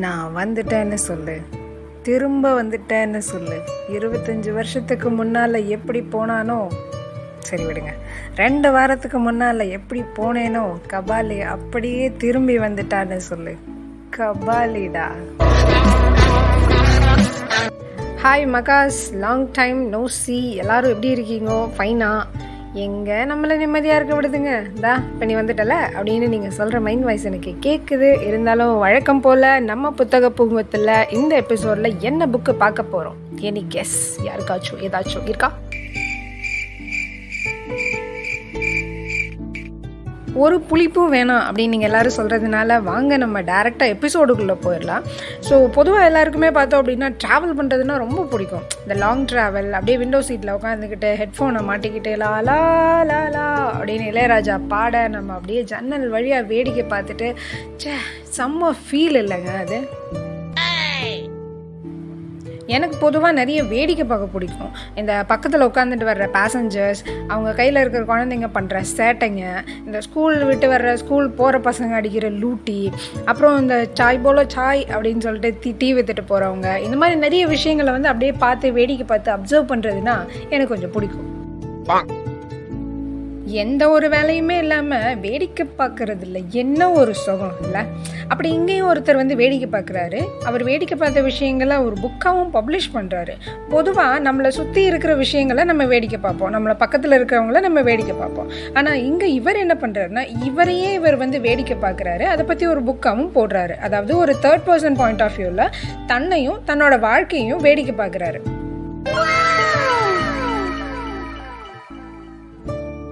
நான் வந்துட்டேன்னு சொல்லு. திரும்ப வந்துட்டேன்னு சொல்லு. இருபத்தஞ்சி வருஷத்துக்கு முன்னால் எப்படி போனானோ? சரி விடுங்க. ரெண்டு வாரத்துக்கு முன்னால் எப்படி போனேனோ? கபாலி அப்படியே திரும்பி வந்துட்டான்னு சொல்லு. கபாலிடா. ஹாய் மகாஸ். லாங் டைம் நோ சி எல்லாரும் எப்படி இருக்கீங்க? ஃபைனா எங்கே நம்மளை நிம்மதியாக இருக்க விடுதுங்க? தா இப்போ நீ வந்துட்டல? அப்படின்னு நீங்கள் சொல்கிற மைண்ட் வாய்ஸ் எனக்கு கேட்குது இருந்தாலும் வழக்கம் போல் நம்ம புத்தக பூங்கத்தில் இந்த எபிசோடில் என்ன புக்கு பார்க்க போகிறோம் எனி கெஸ் யாருக்காச்சும் ஏதாச்சும் இருக்கா? ஒரு புளிப்பும் வேணாம் அப்படின்னு நீங்கள் எல்லோரும் சொல்கிறதுனால வாங்க நம்ம டேரெக்டாக எபிசோடுக்குள்ளே போயிடலாம். ஸோ பொதுவாக எல்லாருக்குமே பார்த்தோம் அப்படின்னா ட்ராவல் பண்ணுறதுனா ரொம்ப பிடிக்கும். இந்த லாங் ட்ராவல் அப்படியே விண்டோ சீட்டில் உட்காந்துக்கிட்டு ஹெட்ஃபோனை மாட்டிக்கிட்டு லா லா லா லா அப்படின்னு இளையராஜா பாட நம்ம அப்படியே ஜன்னல் வழியாக வேடிக்கை பார்த்துட்டு சே செம்ம ஃபீல் இல்லைங்க அது. எனக்கு பொதுவாக நிறைய வேடிக்கை பார்க்க பிடிக்கும். இந்த பக்கத்தில் உட்காந்துட்டு வர்ற பேசஞ்சர்ஸ் அவங்க கையில் இருக்கிற குழந்தைங்க பண்ணுற சேட்டைங்க இந்த ஸ்கூல் விட்டு வர்ற ஸ்கூல் போகிற பசங்க அடிக்கிற லூட்டி அப்புறம் இந்த சாய் போல சாய் அப்படின்னு சொல்லிட்டு தி டீ வித்துட்டு போகிறவங்க இந்த மாதிரி நிறைய விஷயங்களை வந்து அப்படியே பார்த்து வேடிக்கை பார்த்து அப்சர்வ் பண்ணுறதுனா எனக்கு கொஞ்சம் பிடிக்கும். எந்த ஒரு வேலையுமே இல்லாமல் வேடிக்கை பார்க்கறது இல்லை என்ன ஒரு சுகம் இல்லை. அப்படி இங்கேயும் ஒருத்தர் வந்து வேடிக்கை பார்க்குறாரு. அவர் வேடிக்கை பார்த்த விஷயங்களை ஒரு புக்காகவும் பப்ளிஷ் பண்ணுறாரு பொதுவாக நம்மளை சுற்றி இருக்கிற விஷயங்களை நம்ம வேடிக்கை பார்ப்போம். நம்மளை பக்கத்தில் இருக்கிறவங்கள நம்ம வேடிக்கை பார்ப்போம். ஆனால் இங்கே இவர் என்ன பண்ணுறாருன்னா இவரையே இவர் வந்து வேடிக்கை பார்க்குறாரு. அதை பற்றி ஒரு புக்காகவும் போடுறாரு. அதாவது ஒரு தேர்ட் பர்சன் பாயிண்ட் ஆஃப் வியூவில் தன்னையும் தன்னோட வாழ்க்கையும் வேடிக்கை பார்க்குறாரு.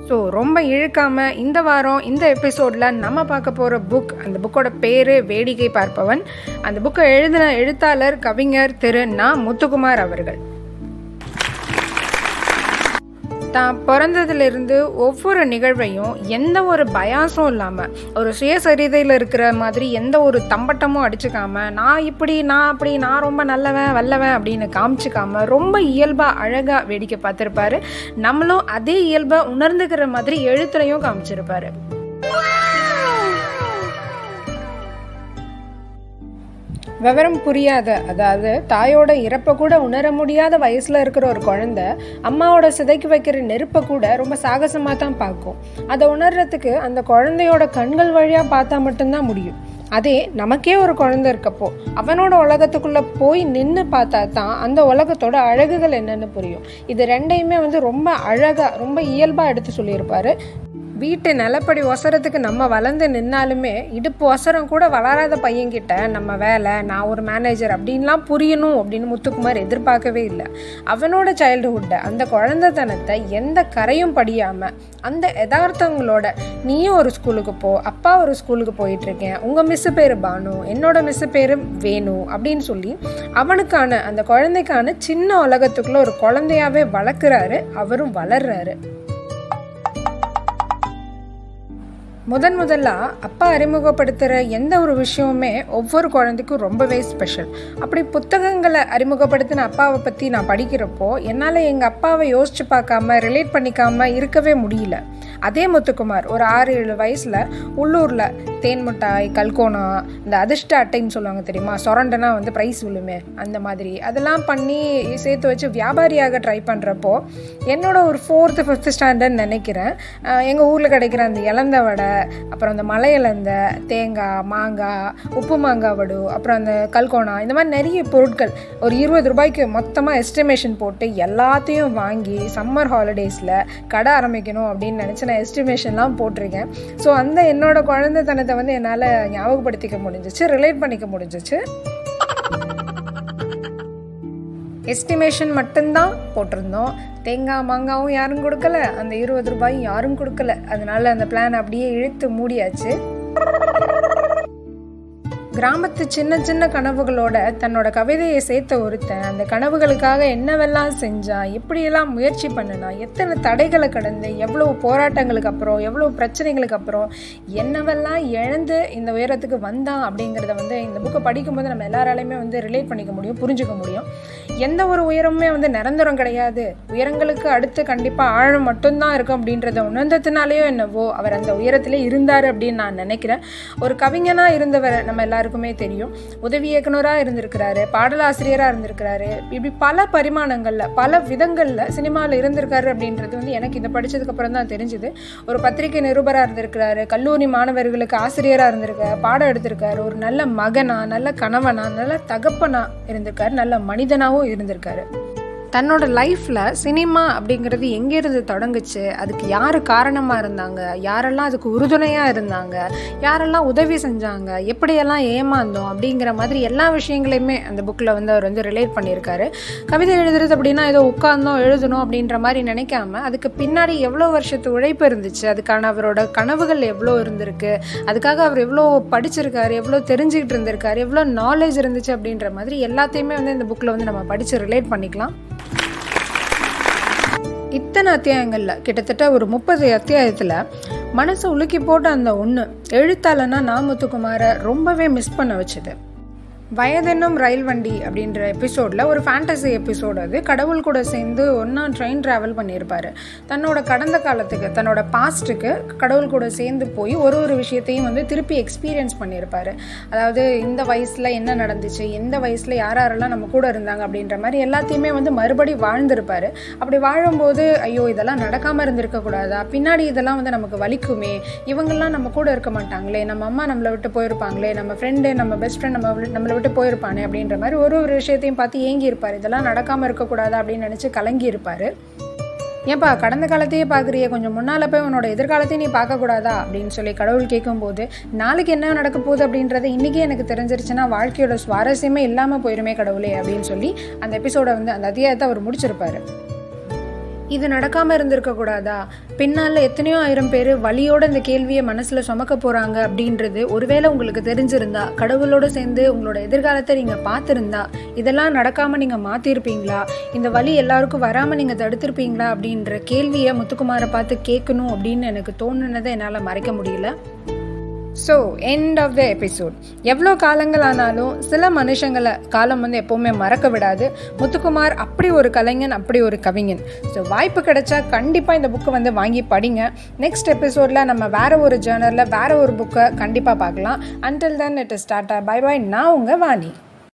ஸோ ரொம்ப இழுக்காமல் இந்த வாரம் இந்த எபிசோடில் நம்ம பார்க்க போகிற புக் அந்த புக்கோட பேர் வேடிக்கை பார்ப்பவன். அந்த புக்கை எழுதின எழுத்தாளர் கவிஞர் திரு நா. முத்துக்குமார் அவர்கள். தான் பிறந்ததுலேருந்து ஒவ்வொரு நிகழ்வையும் எந்த ஒரு பயாசம் இல்லாமல் ஒரு சுயசரிதையில் இருக்கிற மாதிரி எந்த ஒரு தம்பட்டமும் அடிச்சுக்காம நான் இப்படி நான் அப்படி நான் ரொம்ப நல்லவன் வல்லவன் அப்படின்னு காமிச்சிக்காம ரொம்ப இயல்பாக அழகாக வேடிக்கை பார்த்துருப்பாரு. நம்மளும் அதே இயல்பை உணர்ந்துக்கிற மாதிரி எழுத்துலையும் காமிச்சிருப்பாரு. விவரம் புரியாத அதாவது தாயோட இறப்பை கூட உணர முடியாத வயசில் இருக்கிற ஒரு குழந்த அம்மாவோட சிதைக்கு வைக்கிற நெருப்பை கூட ரொம்ப சாகசமாக தான் பார்க்கும். அதை உணர்றதுக்கு அந்த குழந்தையோட கண்கள் வழியாக பார்த்தா மட்டும்தான் முடியும். அதே நமக்கே ஒரு குழந்தை இருக்கப்போ அவனோட உலகத்துக்குள்ளே போய் நின்று பார்த்தா தான் அந்த உலகத்தோட அழகுகள் என்னன்னு புரியும். இது ரெண்டையுமே வந்து ரொம்ப அழகாக ரொம்ப இயல்பாக எடுத்து சொல்லியிருப்பாரு. வீட்டு நிலப்படி ஒசரத்துக்கு நம்ம வளர்ந்து நின்னாலுமே இடுப்பு ஒசரம் கூட வளராத பையன்கிட்ட நம்ம வேலை நான் ஒரு மேனேஜர் அப்படின்லாம் புரியணும் அப்படின்னு முத்துக்குமார் எதிர்பார்க்கவே இல்லை. அவனோட சைல்டுஹுட்டை அந்த குழந்தைத்தனத்தை எந்த கரையும் படியாமல் அந்த யதார்த்தங்களோட நீயும் ஒரு ஸ்கூலுக்கு போ அப்பா ஒரு ஸ்கூலுக்கு போயிட்டுருக்கேன் உங்கள் மிஸ்ஸு பேர் பானு என்னோட மிஸ்ஸு பேர் வேணு அப்படின்னு சொல்லி அவனுக்கான அந்த குழந்தைக்கான சின்ன உலகத்துக்குள்ளே ஒரு குழந்தையாவே வளர்க்குறாரு அவரும் வளர்றாரு. முதன் முதலாக அப்பா அறிமுகப்படுத்துகிற எந்த ஒரு விஷயமுமே ஒவ்வொரு குழந்தைக்கும் ரொம்பவே ஸ்பெஷல் அப்படி புத்தகங்களை அறிமுகப்படுத்தின அப்பாவை பற்றி நான் படிக்கிறப்போ என்னால் எங்கள் அப்பாவை யோசித்து பார்க்காம ரிலேட் பண்ணிக்காமல் இருக்கவே முடியல. அதே முத்துக்குமார் ஒரு ஆறு ஏழு வயசில் உள்ளூரில் தேன் மிட்டாய் கல்கோனா இந்த அதிர்ஷ்ட அட்டைன்னு சொல்லுவாங்க தெரியுமா? சொரண்டனா வந்து ப்ரைஸ் விழுமே அந்த மாதிரி. அதெல்லாம் பண்ணி சேர்த்து வச்சு வியாபாரியாக ட்ரை பண்ணுறப்போ என்னோட ஒரு ஃபோர்த்து ஃபிஃப்த்து ஸ்டாண்டர்ட் நினைக்கிறேன். எங்கள் ஊரில் கிடைக்கிற அந்த இலந்த வடை அப்புறம் அந்த மலை இலந்த தேங்காய் மாங்காய் உப்பு மாங்காய் வடு அப்புறம் அந்த கல்கோனா இந்த மாதிரி நிறைய பொருட்கள் ஒரு இருபது ரூபாய்க்கு மொத்தமாக எஸ்டிமேஷன் போட்டு எல்லாத்தையும் வாங்கி சம்மர் ஹாலிடேஸில் கடை ஆரம்பிக்கணும் அப்படின்னு நினச்சி நான் எஸ்டிமேஷன்லாம் போட்டிருக்கேன். ஸோ அந்த என்னோட குழந்தைத்தனத்தை வந்து என்னால் ஞாபகப்படுத்திக்க முடிஞ்சிச்சு ரிலேட் பண்ணிக்க முடிஞ்சிச்சு. எஸ்டிமேஷன் மட்டும்தான் போட்டிருந்தோம். தேங்காய் மாங்காவும் யாரும் கொடுக்கல அந்த இருபது ரூபாயும் யாரும் கொடுக்கல. அதனால அந்த பிளான் அப்படியே இழுத்து மூடியாச்சு. கிராமத்து சின்ன சின்ன கனவுகளோட தன்னோட கவிதையை சேர்த்த ஒருத்தன் அந்த கனவுகளுக்காக என்னவெல்லாம் செஞ்சான் எப்படியெல்லாம் முயற்சி பண்ணினான் எத்தனை தடைகளை கடந்து எவ்வளோ போராட்டங்களுக்கு அப்புறம் எவ்வளோ பிரச்சனைகளுக்கு அப்புறம் என்னவெல்லாம் இழந்து இந்த உயரத்துக்கு வந்தான் அப்படிங்கிறத வந்து இந்த புக்கை படிக்கும்போது நம்ம எல்லாராலையுமே வந்து ரிலேட் பண்ணிக்க முடியும் புரிஞ்சுக்க முடியும். எந்த ஒரு உயரமுமே வந்து நிரந்தரம் கிடையாது. உயரங்களுக்கு அடுத்து கண்டிப்பாக ஆழம் மட்டும்தான் இருக்கும் அப்படின்றத உணர்ந்ததுனாலேயோ என்னவோ அவர் அந்த உயரத்திலே இருந்தார் அப்படின்னு நான் நினைக்கிறேன். ஒரு கவிஞனாக இருந்தவர் நம்ம எல்லாருக்கும் எல்லாருக்குமே தெரியும். உதவி இயக்குனராக இருந்திருக்கிறாரு பாடலாசிரியராக இருந்திருக்கிறாரு. இப்படி பல பரிமாணங்களில் பல விதங்களில் சினிமாவில் இருந்திருக்காரு அப்படின்றது வந்து எனக்கு இதை படித்ததுக்கப்புறம் தான் தெரிஞ்சுது. ஒரு பத்திரிகை நிருபராக இருந்திருக்கிறாரு கல்லூரி மாணவர்களுக்கு ஆசிரியராக இருந்திருக்காரு பாடம் எடுத்திருக்காரு. ஒரு நல்ல மகனா நல்ல கணவனா நல்ல தகப்பனா இருந்திருக்காரு நல்ல மனிதனாகவும் இருந்திருக்காரு. தன்னோட லைஃப்பில் சினிமா அப்படிங்கிறது எங்கேருந்து தொடங்குச்சு? அதுக்கு யார் காரணமாக இருந்தாங்க? யாரெல்லாம் அதுக்கு உறுதுணையாக இருந்தாங்க? யாரெல்லாம் உதவி செஞ்சாங்க? எப்படியெல்லாம் ஏமாந்தோம்? அப்படிங்கிற மாதிரி எல்லா விஷயங்களையுமே அந்த புக்கில் வந்து அவர் வந்து ரிலேட் பண்ணியிருக்காரு. கவிதை எழுதுறது அப்படின்னா ஏதோ உட்கார்ந்தோம் எழுதணும் அப்படின்ற மாதிரி நினைக்காம அதுக்கு பின்னாடி எவ்வளோ வருஷத்து உழைப்பு இருந்துச்சு? அதுக்கான அவரோட கனவுகள் எவ்வளோ இருந்திருக்கு? அதுக்காக அவர் எவ்வளோ படிச்சிருக்காரு? எவ்வளோ தெரிஞ்சுக்கிட்டு இருந்திருக்காரு? எவ்வளோ நாலேஜ் இருந்துச்சு அப்படின்ற மாதிரி எல்லாத்தையுமே வந்து இந்த புக்கில் வந்து நம்ம படித்து ரிலேட் பண்ணிக்கலாம். இத்தனை அத்தியாயங்களில் கிட்டத்தட்ட ஒரு முப்பது அத்தியாயத்தில் மனசை உலுக்கி போட்ட அந்த ஒன்று எழுத்தாளனா நாமத்துக்குமாரை ரொம்பவே மிஸ் பண்ண வச்சுது. வயதென்னும் ரயில் வண்டி அப்படின்ற எபிசோடில் ஒரு ஃபேண்டசி எபிசோடு அது. கடவுள் கூட சேர்ந்து ஒன்றா ட்ரெயின் ட்ராவல் பண்ணியிருப்பார். தன்னோட கடந்த காலத்துக்கு தன்னோட பாஸ்ட்டுக்கு கடவுள் கூட சேர்ந்து போய் ஒரு ஒரு விஷயத்தையும் வந்து திருப்பி எக்ஸ்பீரியன்ஸ் பண்ணியிருப்பார். அதாவது இந்த வயசில் என்ன நடந்துச்சு எந்த வயசில் யார் யாரெல்லாம் நம்ம கூட இருந்தாங்க அப்படின்ற மாதிரி எல்லாத்தையுமே வந்து மறுபடி வாழ்ந்திருப்பார். அப்படி வாழும்போது ஐயோ இதெல்லாம் நடக்காமல் இருந்திருக்கக்கூடாதா பின்னாடி இதெல்லாம் வந்து நமக்கு வலிக்குமே? இவங்கெல்லாம் நம்ம கூட இருக்க மாட்டாங்களே? நம்ம அம்மா நம்மளை விட்டு போயிருப்பாங்களே? நம்ம ஃப்ரெண்டு நம்ம பெஸ்ட் ஃப்ரெண்ட் நம்ம நம்மளை விட்டு போயிருப்பானே அப்படின்ற மாதிரி ஒரு ஒரு விஷயத்தையும் பார்த்து ஏங்கி இருப்பார் இதெல்லாம் நடக்காமல் இருக்கக்கூடாது அப்படின்னு நினச்சி கலங்கி இருப்பார் ஏன்பா கடந்த காலத்தையே பார்க்குறிய கொஞ்சம் முன்னால் போய் உன்னோட எதிர்காலத்தையும் நீ பார்க்கக்கூடாதா அப்படின்னு சொல்லி கடவுள் கேட்கும்போது நாளைக்கு என்ன நடக்க போகுது அப்படின்றது இன்றைக்கே எனக்கு தெரிஞ்சிருச்சுன்னா வாழ்க்கையோட சுவாரஸ்யமே இல்லாமல் போயிருமே கடவுளே அப்படின்னு சொல்லி அந்த எபிசோடை வந்து அந்த அத்தியாயத்தை அவர் முடிச்சிருப்பாரு. இது நடக்காமல் இருந்திருக்க கூடாதா? பின்னால் எத்தனையோ ஆயிரம் பேர் வழியோட இந்த கேள்வியை மனசில் சுமக்க போகிறாங்க அப்படின்றது ஒருவேளை உங்களுக்கு தெரிஞ்சிருந்தா கடவுளோடு சேர்ந்து உங்களோட எதிர்காலத்தை நீங்கள் பார்த்துருந்தா இதெல்லாம் நடக்காமல் நீங்கள் மாற்றிருப்பீங்களா இந்த வழி எல்லாருக்கும் வராமல் நீங்கள் தடுத்திருப்பீங்களா? அப்படின்ற கேள்வியை முத்துக்குமாரை பார்த்து கேட்கணும் அப்படின்னு எனக்கு தோணுனதை என்னால் மறைக்க முடியல. So end of the episode எவ்வளோ காலங்கள் ஆனாலும் சில மனுஷங்களை காலம் வந்து எப்போவுமே மறக்க விடாது. முத்துக்குமார் அப்படி ஒரு கலைஞன் அப்படி ஒரு கவிஞன். ஸோ வாய்ப்பு கிடைச்சா கண்டிப்பாக இந்த புக்கை வந்து வாங்கி படிங்க. நெக்ஸ்ட் எபிசோடில் நம்ம வேறு ஒரு ஜேர்னலில் வேறு ஒரு புக்கை கண்டிப்பாக பார்க்கலாம். Until then it is tata bye bye நான் உங்கள் வாணி.